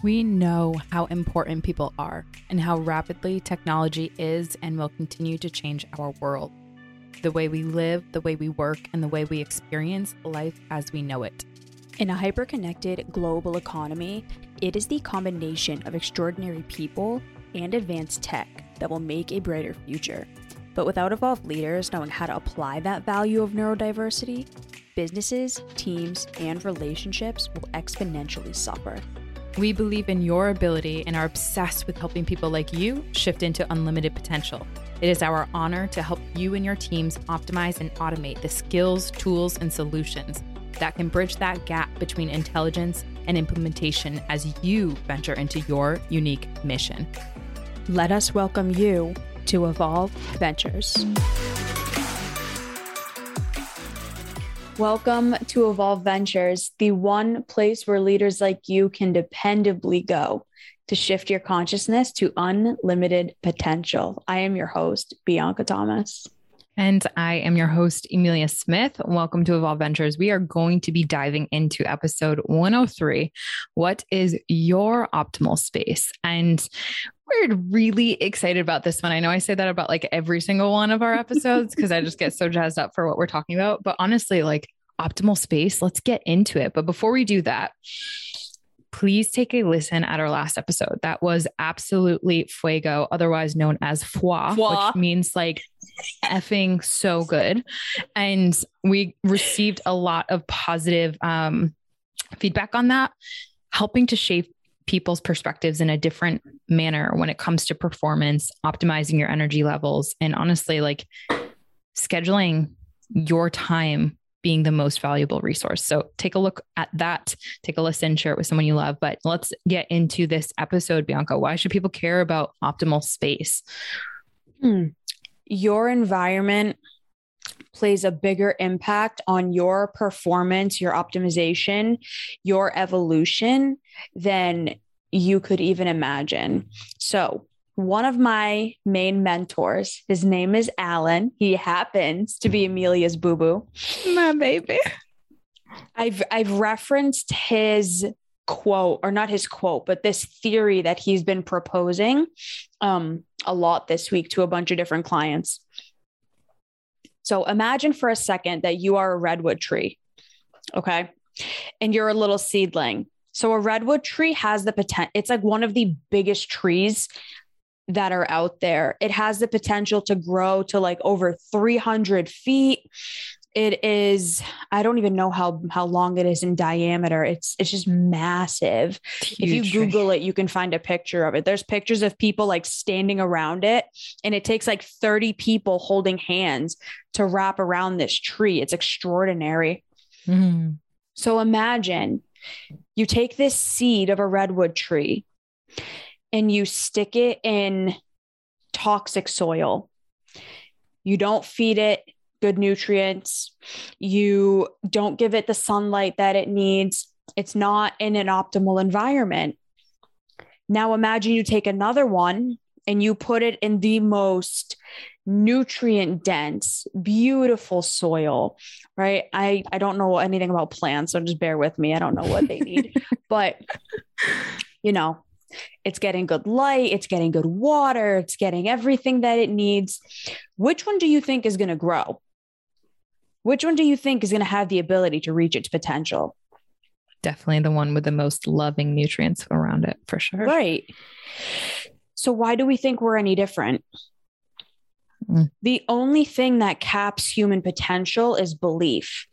We know how important people are and how rapidly technology is and will continue to change our world. The way we live, the way we work, and the way we experience life as we know it. In a hyper-connected global economy, it is the combination of extraordinary people and advanced tech that will make a brighter future. But without evolved leaders knowing how to apply that value of neurodiversity, businesses, teams, and relationships will exponentially suffer. We believe in your ability and are obsessed with helping people like you shift into unlimited potential. It is our honor to help you and your teams optimize and automate the skills, tools, and solutions that can bridge that gap between intelligence and implementation as you venture into your unique mission. Let us welcome you to Evolve Ventures. Welcome to Evolve Ventures, the one place where leaders like you can dependably go to shift your consciousness to unlimited potential. I am your host, Bianca Thomas. And I am your host, Emilia Smith. Welcome to Evolve Ventures. We are going to be diving into episode 103 What is your optimal space? And we're really excited about this one. I know I say that about like every single one of our episodes because I just get so jazzed up for what we're talking about. But honestly, like optimal space, let's get into it. But before we do that, please take a listen at our last episode. That was absolutely fuego, otherwise known as foi, foi. which means like effing so good. And we received a lot of positive um, feedback on that, helping to shape people's perspectives in a different manner when it comes to performance, optimizing your energy levels, and honestly, like scheduling your time being the most valuable resource. So take a look at that, take a listen, share it with someone you love. But let's get into this episode, Bianca. Why should people care about optimal space? Hmm. Your environment plays a bigger impact on your performance, your optimization, your evolution than you could even imagine. So, one of my main mentors. His name is Alan. He happens to be Emilia's boo boo. My baby. I've I've referenced his quote or not his quote but this theory that he's been proposing um a lot this week to a bunch of different clients so imagine for a second that you are a redwood tree okay and you're a little seedling so a redwood tree has the potential it's like one of the biggest trees that are out there. It has the potential to grow to like over 300 feet. It is, I don't even know how how long it is in diameter. It's it's just massive. Huge. If you Google it, you can find a picture of it. There's pictures of people like standing around it, and it takes like 30 people holding hands to wrap around this tree. It's extraordinary. Mm-hmm. So imagine you take this seed of a redwood tree and you stick it in toxic soil. You don't feed it good nutrients. You don't give it the sunlight that it needs. It's not in an optimal environment. Now imagine you take another one and you put it in the most nutrient dense, beautiful soil, right? I, I don't know anything about plants, so just bear with me. I don't know what they need, but you know, it's getting good light, it's getting good water, it's getting everything that it needs. Which one do you think is going to grow? Which one do you think is going to have the ability to reach its potential? Definitely the one with the most loving nutrients around it, for sure. Right. So, why do we think we're any different? Mm. The only thing that caps human potential is belief.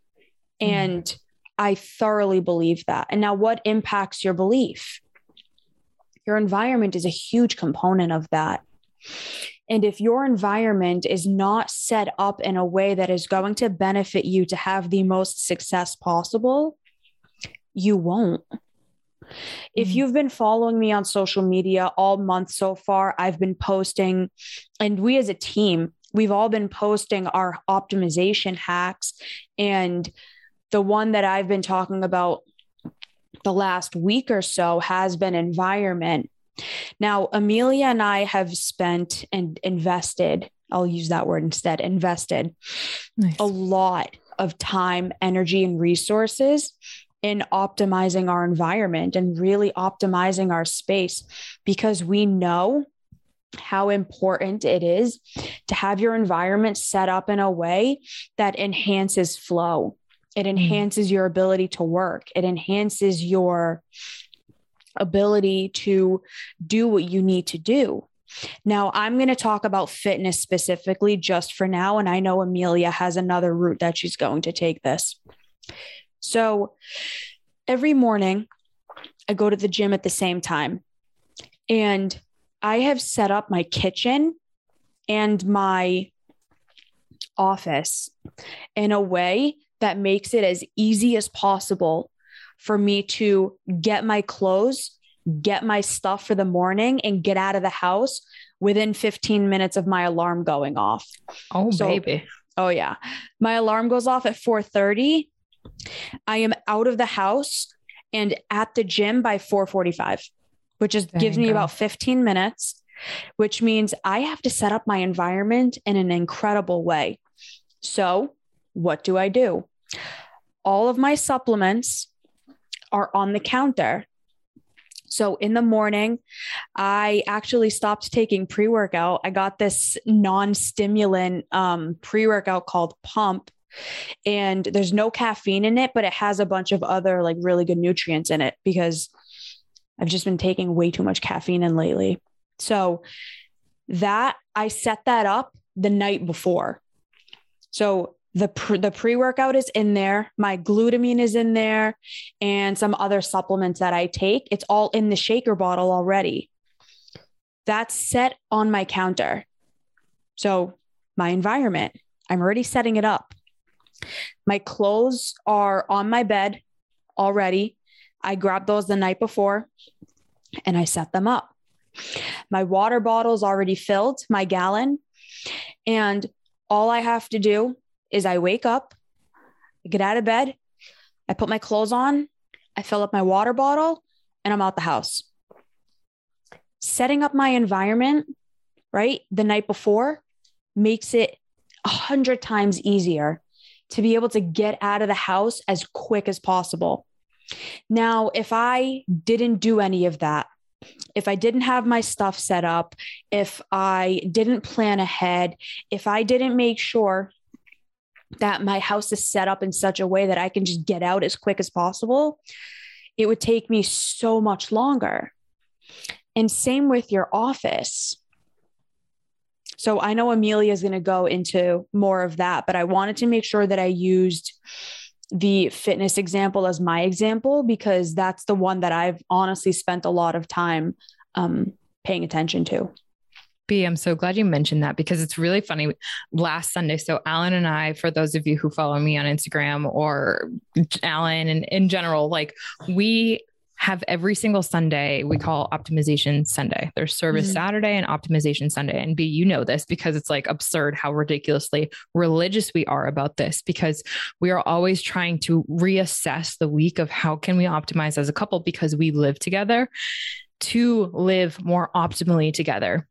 Mm. And I thoroughly believe that. And now, what impacts your belief? Your environment is a huge component of that. And if your environment is not set up in a way that is going to benefit you to have the most success possible, you won't. If mm-hmm. you've been following me on social media all month so far, I've been posting, and we as a team, we've all been posting our optimization hacks. And the one that I've been talking about the last week or so has been environment. Now, Emilia and I have spent and invested, I'll use that word instead, invested nice. a lot of time, energy, and resources in optimizing our environment and really optimizing our space because we know how important it is to have your environment set up in a way that enhances flow. It mm. enhances your ability to work. It enhances your ability to do what you need to do. Now, I'm going to talk about fitness specifically just for now. And I know Emilia has another route that she's going to take this. So every morning, I go to the gym at the same time. And I have set up my kitchen and my office in a way that makes it as easy as possible for me to get my clothes, get my stuff for the morning, and get out of the house within 15 minutes of my alarm going off. Oh, so, baby. Oh, yeah. My alarm goes off at 4:30. I am out of the house and at the gym by 4:45, which is gives me go. about 15 minutes, which means I have to set up my environment in an incredible way. So, what do I do? All of my supplements are on the counter. So in the morning, I actually stopped taking pre workout. I got this non stimulant um, pre workout called Pump. And there's no caffeine in it, but it has a bunch of other like really good nutrients in it because I've just been taking way too much caffeine in lately. So that I set that up the night before. So the pre- the pre-workout is in there my glutamine is in there and some other supplements that i take it's all in the shaker bottle already that's set on my counter so my environment i'm already setting it up my clothes are on my bed already. I grabbed those the night before and i set them up. My water bottle is already filled my gallon. And all i have to do is I wake up, I get out of bed, I put my clothes on, I fill up my water bottle, and I'm out the house. Setting up my environment, right, the night before makes it a hundred times easier to be able to get out of the house as quick as possible. Now, if I didn't do any of that, if I didn't have my stuff set up, if I didn't plan ahead, if I didn't make sure that my house is set up in such a way that I can just get out as quick as possible, it would take me so much longer. And same with your office. So I know Emilia is going to go into more of that, but I wanted to make sure that I used the fitness example as my example because that's the one that I've honestly spent a lot of time um, paying attention to. B, I'm so glad you mentioned that because it's really funny. Last Sunday, so Alan and I, for those of you who follow me on Instagram or Alan and in general, like we have every single Sunday we call optimization Sunday. There's service mm-hmm. Saturday and optimization Sunday. And B, you know this because it's like absurd how ridiculously religious we are about this because we are always trying to reassess the week of how can we optimize as a couple because we live together to live more optimally together.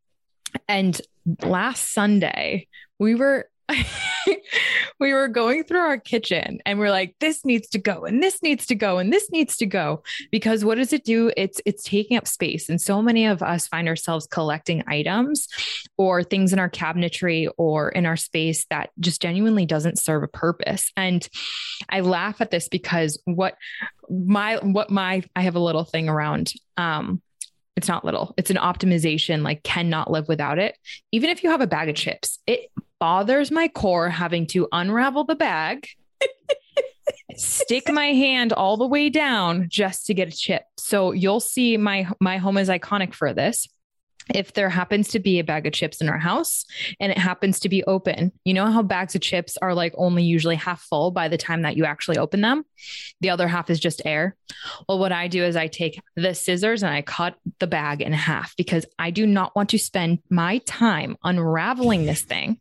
And last Sunday, we were we were going through our kitchen and we're like this needs to go and this needs to go and this needs to go because what does it do it's it's taking up space and so many of us find ourselves collecting items or things in our cabinetry or in our space that just genuinely doesn't serve a purpose and i laugh at this because what my what my i have a little thing around um it's not little. It's an optimization, like cannot live without it. Even if you have a bag of chips, it bothers my core having to unravel the bag, stick my hand all the way down just to get a chip. So you'll see my my home is iconic for this if there happens to be a bag of chips in our house and it happens to be open, you know how bags of chips are like only usually half full by the time that you actually open them? The other half is just air. Well, what I do is I take the scissors and I cut the bag in half because I do not want to spend my time unraveling this thing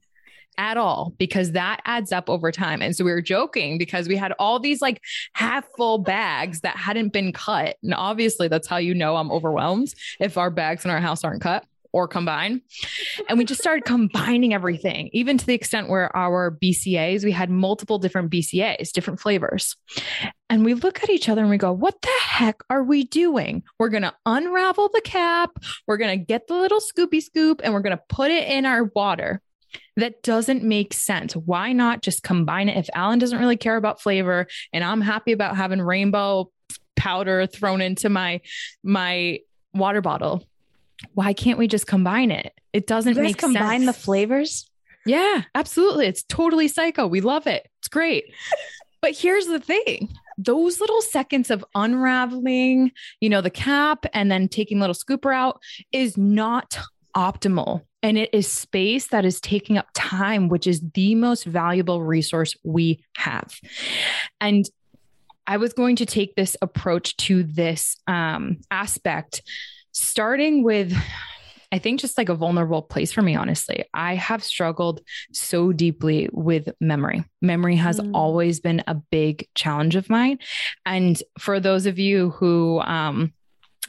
at all because that adds up over time. And so we were joking because we had all these like half full bags that hadn't been cut. And obviously, that's how you know I'm overwhelmed if our bags in our house aren't cut or combined. And we just started combining everything, even to the extent where our BCAAs, we had multiple different BCAAs, different flavors. and we look at each other and we go, What the heck are we doing? We're going to unravel the cap. We're going to get the little scoopy scoop and we're going to put it in our water. That doesn't make sense. Why not just combine it? If Alan doesn't really care about flavor and I'm happy about having rainbow powder thrown into my my water bottle, why can't we just combine it? It doesn't make combine sense. the flavors. Yeah, absolutely. It's totally psycho. We love it. It's great. but here's the thing those little seconds of unraveling, you know, the cap and then taking little scooper out is not optimal. And it is space that is taking up time, which is the most valuable resource we have. And I was going to take this approach to this um, aspect, starting with I think just like a vulnerable place for me, honestly. I have struggled so deeply with memory. Memory has mm. always been a big challenge of mine. And for those of you who um,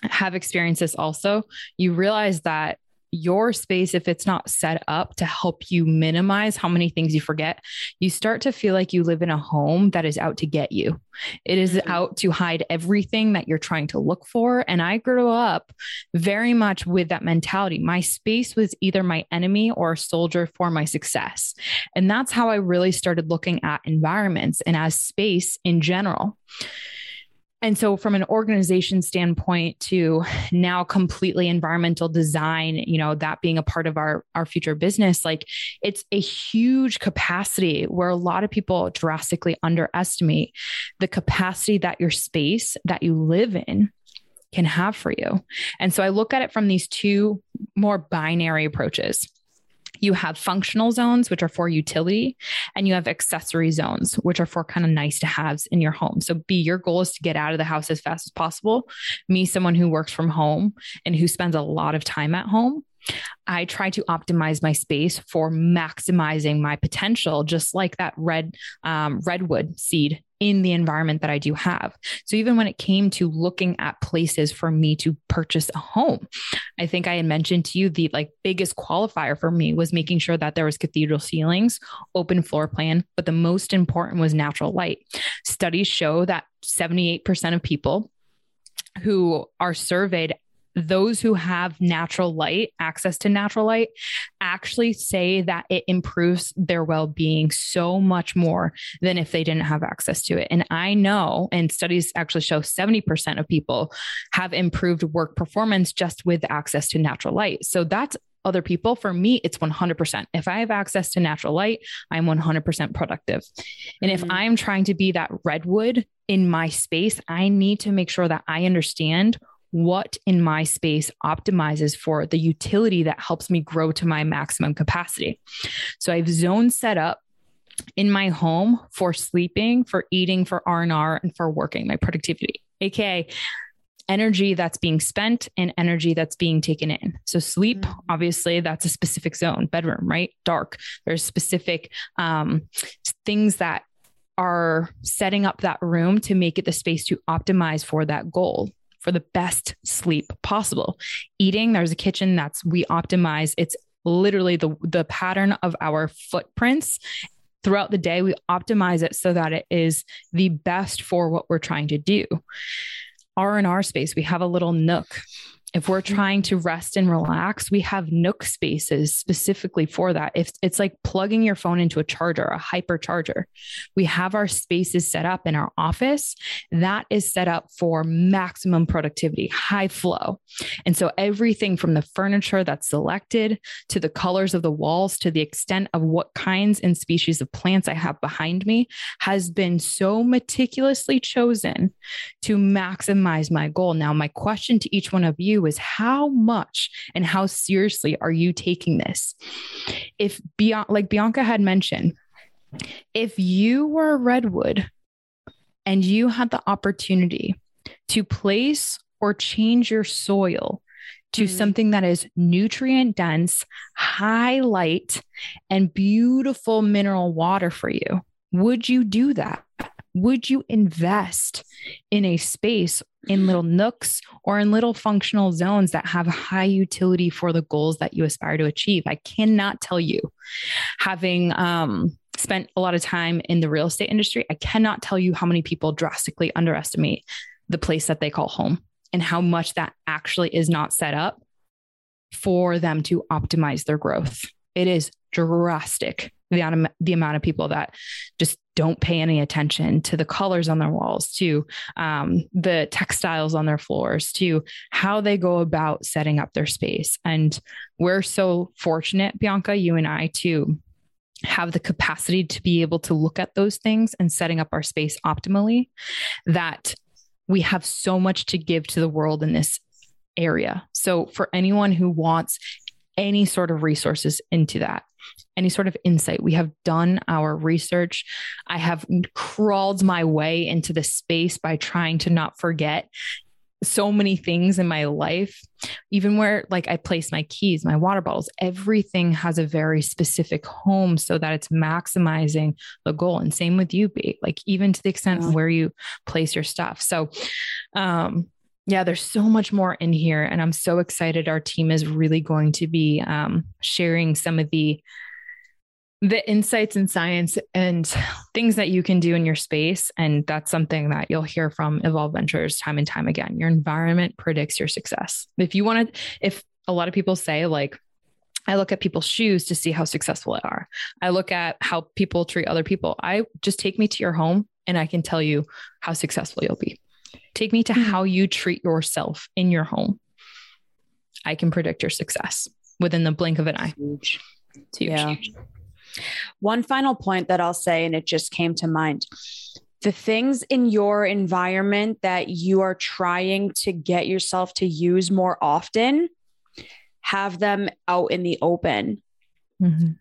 have experienced this also, you realize that your space, if it's not set up to help you minimize how many things you forget, you start to feel like you live in a home that is out to get you. It is mm-hmm. out to hide everything that you're trying to look for. And I grew up very much with that mentality. My space was either my enemy or a soldier for my success. And that's how I really started looking at environments and as space in general. And so, from an organization standpoint, to now completely environmental design, you know, that being a part of our, our future business, like it's a huge capacity where a lot of people drastically underestimate the capacity that your space that you live in can have for you. And so, I look at it from these two more binary approaches. You have functional zones, which are for utility, and you have accessory zones, which are for kind of nice to haves in your home. So, B, your goal is to get out of the house as fast as possible. Me, someone who works from home and who spends a lot of time at home, I try to optimize my space for maximizing my potential, just like that red um, redwood seed in the environment that I do have. So even when it came to looking at places for me to purchase a home, I think I had mentioned to you the like biggest qualifier for me was making sure that there was cathedral ceilings, open floor plan, but the most important was natural light. Studies show that 78% of people who are surveyed those who have natural light, access to natural light, actually say that it improves their well being so much more than if they didn't have access to it. And I know, and studies actually show 70% of people have improved work performance just with access to natural light. So that's other people. For me, it's 100%. If I have access to natural light, I'm 100% productive. And if mm-hmm. I'm trying to be that redwood in my space, I need to make sure that I understand what in my space optimizes for the utility that helps me grow to my maximum capacity. So I have zones set up in my home for sleeping, for eating, for R&R and for working, my productivity. AKA energy that's being spent and energy that's being taken in. So sleep, mm-hmm. obviously, that's a specific zone, bedroom, right? Dark. There's specific um, things that are setting up that room to make it the space to optimize for that goal for the best sleep possible. Eating, there's a kitchen that's we optimize. It's literally the the pattern of our footprints throughout the day. We optimize it so that it is the best for what we're trying to do. R and R space, we have a little nook if we're mm-hmm. trying to rest and relax, we have Nook spaces specifically for that. If it's like plugging your phone into a charger, a hypercharger, we have our spaces set up in our office. That is set up for maximum productivity, high flow. And so everything from the furniture that's selected to the colors of the walls to the extent of what kinds and species of plants I have behind me has been so meticulously chosen to maximize my goal. Now, my question to each one of you is how much and how seriously are you taking this? If beyond, like Bianca had mentioned, if you were a redwood and you had the opportunity to place or change your soil to mm-hmm. something that is nutrient dense, high light, and beautiful mineral water for you, would you do that? Would you invest in a space in little nooks or in little functional zones that have high utility for the goals that you aspire to achieve. I cannot tell you, having um, spent a lot of time in the real estate industry, I cannot tell you how many people drastically underestimate the place that they call home and how much that actually is not set up for them to optimize their growth. It is drastic the amount of, the amount of people that just don't pay any attention to the colors on their walls, to um, the textiles on their floors, to how they go about setting up their space. And we're so fortunate, Bianca, you and I, to have the capacity to be able to look at those things and setting up our space optimally that we have so much to give to the world in this area. So, for anyone who wants any sort of resources into that, any sort of insight, we have done our research. I have crawled my way into the space by trying to not forget so many things in my life, even where like I place my keys, my water bottles, everything has a very specific home so that it's maximizing the goal. And same with you, B, like even to the extent yeah. where you place your stuff. So, um, yeah, there's so much more in here. And I'm so excited. Our team is really going to be um, sharing some of the the insights and science and things that you can do in your space. And that's something that you'll hear from Evolve Ventures time and time again. Your environment predicts your success. If you want to, if a lot of people say, like, I look at people's shoes to see how successful they are. I look at how people treat other people. I just take me to your home and I can tell you how successful you'll be. Take me to hmm. how you treat yourself in your home. I can predict your success within the blink of an eye. Huge. It's huge. Yeah. One final point that I'll say, and it just came to mind the things in your environment that you are trying to get yourself to use more often, have them out in the open. Mm-hmm.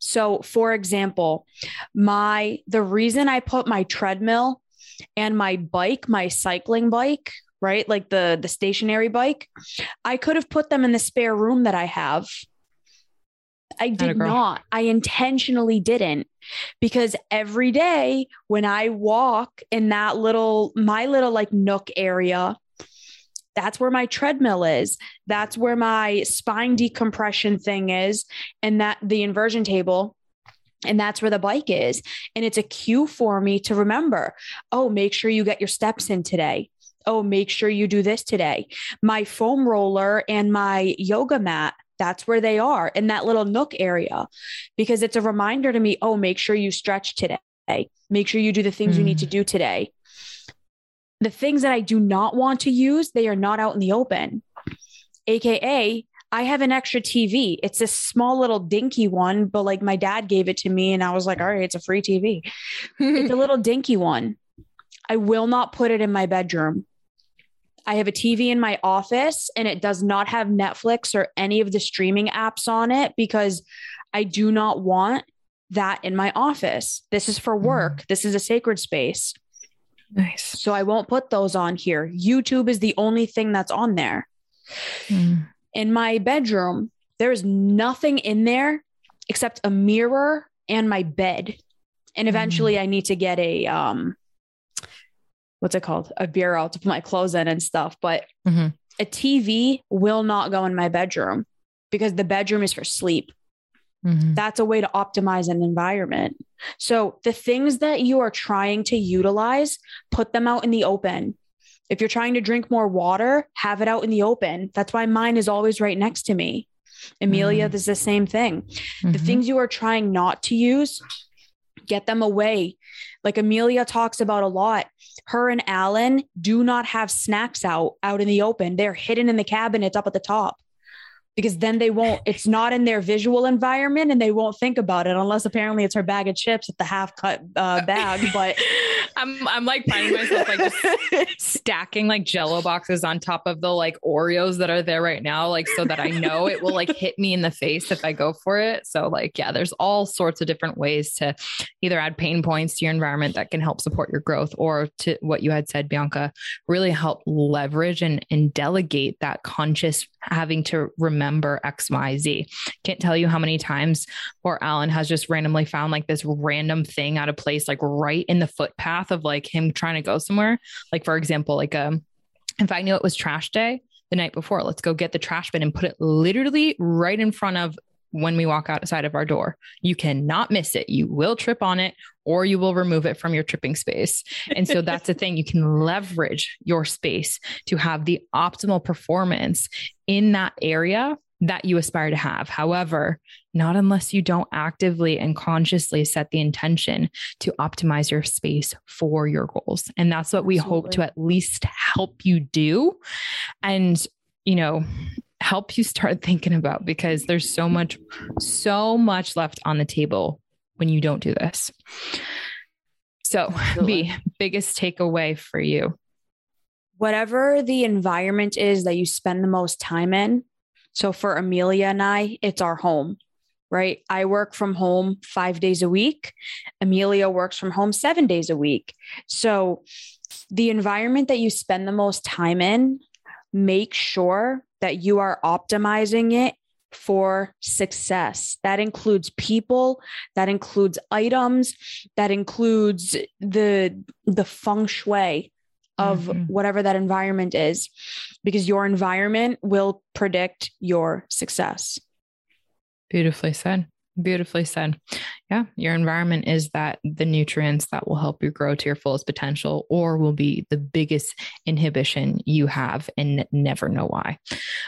So, for example, my the reason I put my treadmill and my bike, my cycling bike, right, like the the stationary bike, I could have put them in the spare room that I have I did not. I intentionally didn't because every day when I walk in that little, my little like nook area, that's where my treadmill is. That's where my spine decompression thing is. And that the inversion table. And that's where the bike is. And it's a cue for me to remember oh, make sure you get your steps in today. Oh, make sure you do this today. My foam roller and my yoga mat that's where they are in that little nook area because it's a reminder to me oh make sure you stretch today make sure you do the things mm. you need to mm. do today the things that i do not want to use they are not out in the open aka I have an extra TV. It's a small little dinky one, but like my dad gave it to me and I was like, all right, it's a free TV. it's a little dinky one. I will not put it in my bedroom. I have a TV in my office and it does not have Netflix or any of the streaming apps on it because I do not want that in my office. This is for work. Mm. This is a sacred space. Nice. So I won't put those on here. YouTube is the only thing that's on there. Mm. In my bedroom, there is nothing in there except a mirror and my bed. And eventually mm. I need to get a um what's it called? A bureau to put my clothes in and stuff. But mm-hmm. a TV will not go in my bedroom because the bedroom is for sleep. Mm-hmm. That's a way to optimize an environment. So the things that you are trying to utilize, put them out in the open. If you're trying to drink more water, have it out in the open. That's why mine is always right next to me. Emilia, mm-hmm. is the same thing. The mm-hmm. things you are trying not to use, get them away. Like Emilia talks about a lot. Her and Alan do not have snacks out out in the open. They're hidden in the cabinets up at the top because then they won't it's not in their visual environment and they won't think about it unless apparently it's her bag of chips at the half cut uh, bag but I'm I'm like finding myself like just stacking like jello boxes on top of the like Oreos that are there right now like so that I know it will like hit me in the face if I go for it. So like yeah there's all sorts of different ways to either add pain points to your environment that can help support your growth or to what you had said Bianca really help leverage and and delegate that conscious having to remember XYZ. Can't tell you how many times poor Alan has just randomly found like this random thing out of place, like right in the footpath of like him trying to go somewhere. Like, for example, like um, if I knew it was trash day the night before, let's go get the trash bin and put it literally right in front of when we walk outside of our door. You cannot miss it. You will trip on it or you will remove it from your tripping space. And so that's the thing. You can leverage your space to have the optimal performance in that area that you aspire to have. However, not unless you don't actively and consciously set the intention to optimize your space for your goals. And that's what we Absolutely. hope to at least help you do. And, you know, help you start thinking about because there's so much, so much left on the table when you don't do this. So, B, biggest takeaway for you. Whatever the environment is that you spend the most time in, so for Emilia and I, it's our home, right? I work from home five days a week. Emilia works from home seven days a week. So the environment that you spend the most time in, make sure that you are optimizing it for success. That includes people, that includes items, that includes the the feng shui of mm-hmm. whatever that environment is, because your environment will predict your success. Beautifully said. Beautifully said. Yeah, your environment is that the nutrients that will help you grow to your fullest potential or will be the biggest inhibition you have and never know why.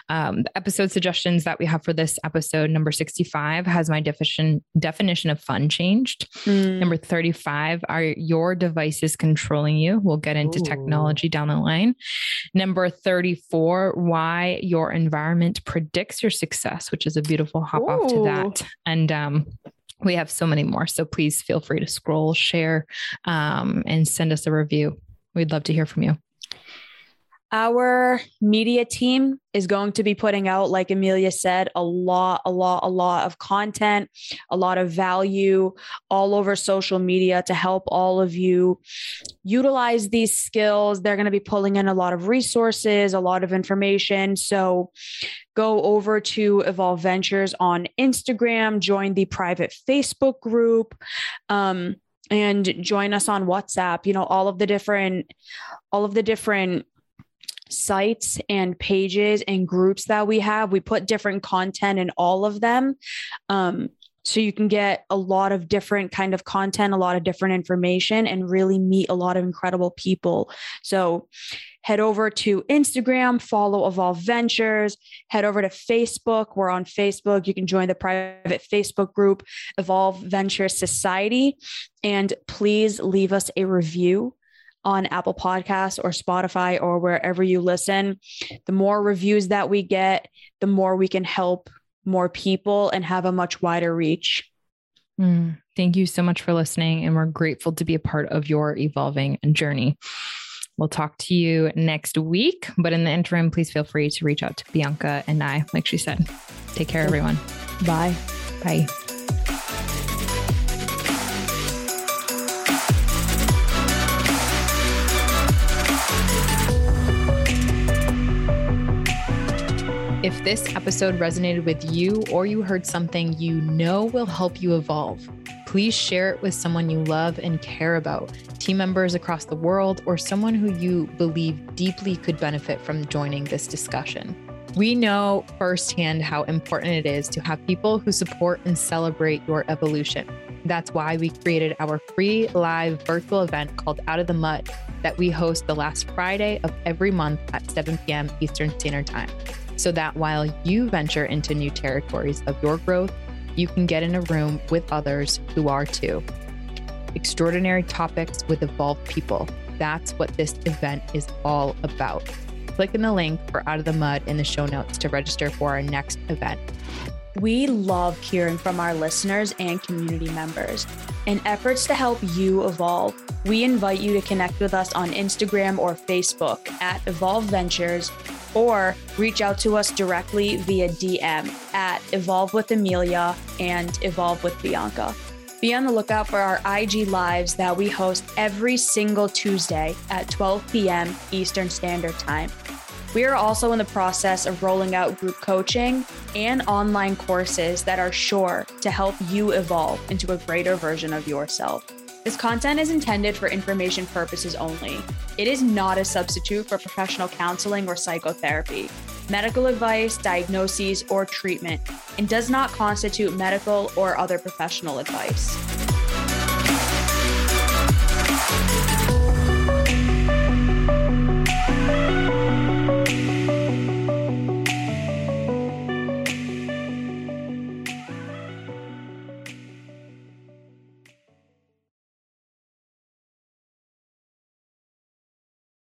Um, the episode suggestions that we have for this episode, number 65, has my definition definition of fun changed. Mm. Number 35, are your devices controlling you? We'll get into Ooh. technology down the line. Number 34, why your environment predicts your success, which is a beautiful hop Ooh. off to that. And um, we have so many more. So please feel free to scroll, share, um, and send us a review. We'd love to hear from you. Our media team is going to be putting out, like Emilia said, a lot, a lot, a lot of content, a lot of value all over social media to help all of you utilize these skills. They're going to be pulling in a lot of resources, a lot of information. So go over to Evolve Ventures on Instagram, join the private Facebook group. Um, and join us on WhatsApp, you know, all of the different, all of the different sites and pages and groups that we have. We put different content in all of them. Um, so you can get a lot of different kind of content, a lot of different information and really meet a lot of incredible people. So head over to Instagram, follow Evolve Ventures, head over to Facebook. We're on Facebook. You can join the private Facebook group, Evolve Ventures Society. And please leave us a review on Apple Podcasts or Spotify or wherever you listen. The more reviews that we get, the more we can help more people and have a much wider reach. Mm, thank you so much for listening. And we're grateful to be a part of your evolving journey. We'll talk to you next week. But in the interim, please feel free to reach out to Bianca and I, like she said. Take care, everyone. Bye. Bye. If this episode resonated with you or you heard something you know will help you evolve, please share it with someone you love and care about, team members across the world, or someone who you believe deeply could benefit from joining this discussion. We know firsthand how important it is to have people who support and celebrate your evolution. That's why we created our free live virtual event called Out of the Mud that we host the last Friday of every month at 7 p.m. Eastern Standard Time so that while you venture into new territories of your growth, you can get in a room with others who are too. Extraordinary topics with evolved people. That's what this event is all about. Click in the link for Out of the Mud in the show notes to register for our next event. We love hearing from our listeners and community members. In efforts to help you evolve, we invite you to connect with us on Instagram or Facebook at Evolve Ventures or reach out to us directly via DM at Evolve with Emilia and Evolve with Bianca. Be on the lookout for our IG lives that we host every single Tuesday at 12 p.m. Eastern Standard Time. We are also in the process of rolling out group coaching and online courses that are sure to help you evolve into a greater version of yourself. This content is intended for information purposes only. It is not a substitute for professional counseling or psychotherapy. medical advice, diagnoses, or treatment and does not constitute medical or other professional advice.